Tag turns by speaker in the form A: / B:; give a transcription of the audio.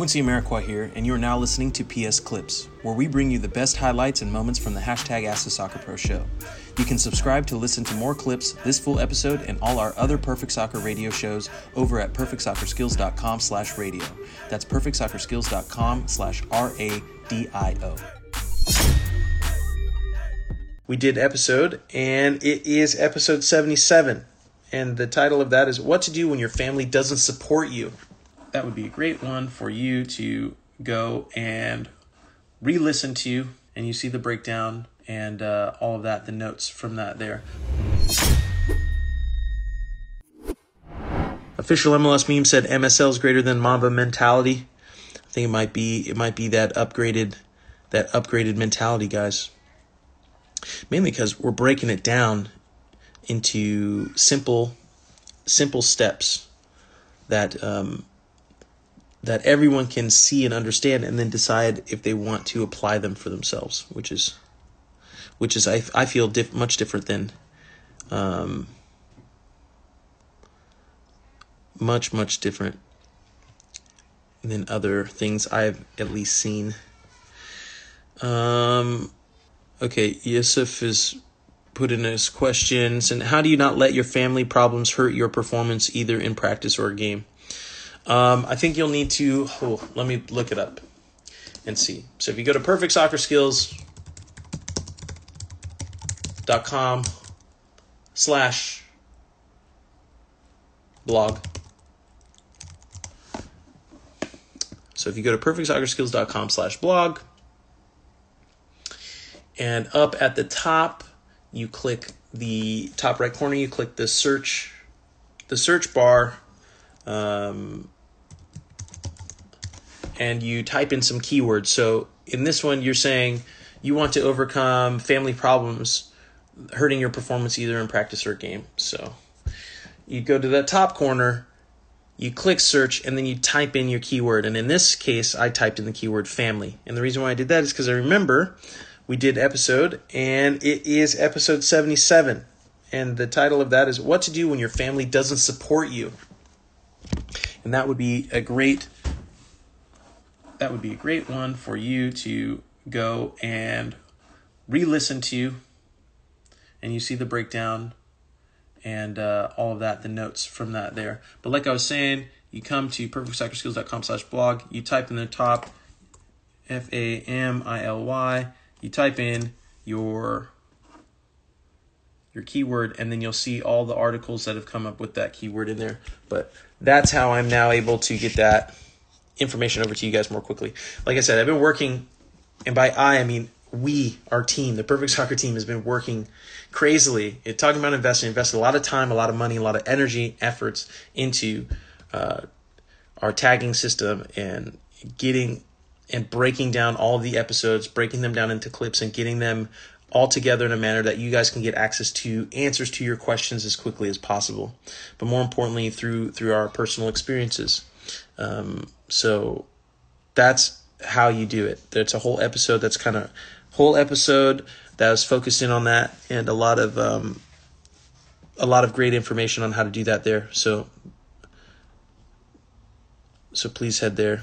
A: Quincy Amarikwa here, and you are now listening to PS Clips, where we bring you the best highlights and moments from the hashtag Ask the Soccer Pro show. You can subscribe to listen to more clips, this full episode, and all our other Perfect Soccer radio shows over at perfectsoccerskills.com slash radio. That's perfectsoccerskills.com slash R-A-D-I-O. We did episode, and it is episode 77. And the title of that is What to Do When Your Family Doesn't Support You. That would be a great one for you to go and re listen to, and you see the breakdown and uh, all of that, the notes from that there. Official MLS meme said MSL is greater than Mamba mentality. I think it might be it might be that upgraded that upgraded mentality, guys. Mainly because we're breaking it down into simple simple steps that um, that everyone can see and understand, and then decide if they want to apply them for themselves, which is which is I, I feel diff- much different than um, much much different than other things I've at least seen. Um, okay, Yusuf is put in his questions, and how do you not let your family problems hurt your performance either in practice or game? Um, I think you'll need to. Oh, let me look it up and see. So if you go to perfectsoccerskills.com slash blog. So if you go to perfectsoccerskills.com slash blog, and up at the top, you click the top right corner, you click the search, the search bar, um, and you type in some keywords. So in this one, you're saying you want to overcome family problems hurting your performance either in practice or game. So you go to that top corner, you click search, and then you type in your keyword. And in this case, I typed in the keyword family. And the reason why I did that is because I remember we did episode, and it is episode 77. And the title of that is What to Do When Your Family Doesn't Support You. And that would be a great that would be a great one for you to go and re-listen to and you see the breakdown and uh, all of that the notes from that there. But like i was saying you come to perfectsoccerskills.com slash blog you type in the top f-a-m-i-l-y you type in your your keyword and then you'll see all the articles that have come up with that keyword in there. But that's how i'm now able to get that information over to you guys more quickly. Like I said, I've been working, and by I, I mean we, our team, the Perfect Soccer team, has been working crazily. It, talking about investing, invested a lot of time, a lot of money, a lot of energy, efforts into uh, our tagging system and getting and breaking down all the episodes, breaking them down into clips, and getting them all together in a manner that you guys can get access to answers to your questions as quickly as possible. But more importantly, through through our personal experiences. Um, so that's how you do it. There's a whole episode that's kind of whole episode that was focused in on that, and a lot of um, a lot of great information on how to do that there. So so please head there.